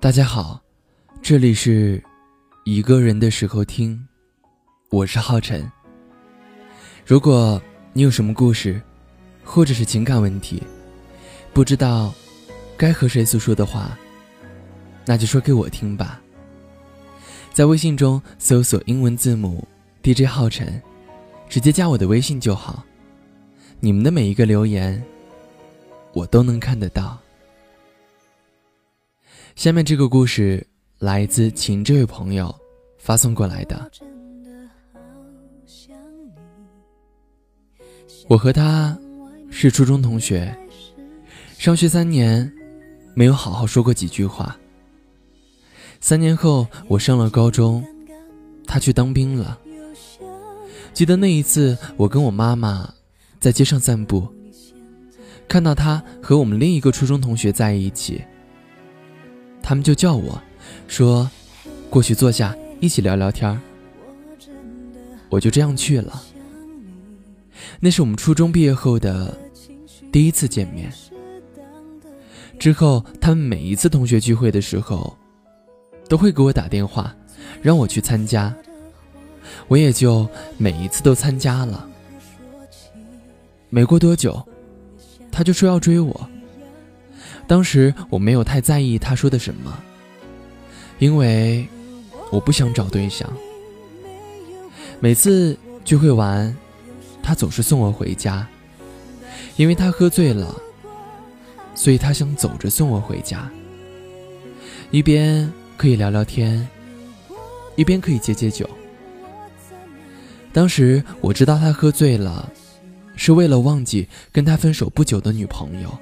大家好，这里是一个人的时候听，我是浩辰。如果你有什么故事，或者是情感问题，不知道该和谁诉说的话，那就说给我听吧。在微信中搜索英文字母 DJ 浩辰，直接加我的微信就好。你们的每一个留言，我都能看得到。下面这个故事来自秦这位朋友发送过来的。我和他是初中同学，上学三年没有好好说过几句话。三年后，我上了高中，他去当兵了。记得那一次，我跟我妈妈在街上散步，看到他和我们另一个初中同学在一起。他们就叫我，说过去坐下一起聊聊天我就这样去了。那是我们初中毕业后的第一次见面。之后，他们每一次同学聚会的时候，都会给我打电话，让我去参加。我也就每一次都参加了。没过多久，他就说要追我。当时我没有太在意他说的什么，因为我不想找对象。每次聚会完，他总是送我回家，因为他喝醉了，所以他想走着送我回家，一边可以聊聊天，一边可以解解酒。当时我知道他喝醉了，是为了忘记跟他分手不久的女朋友。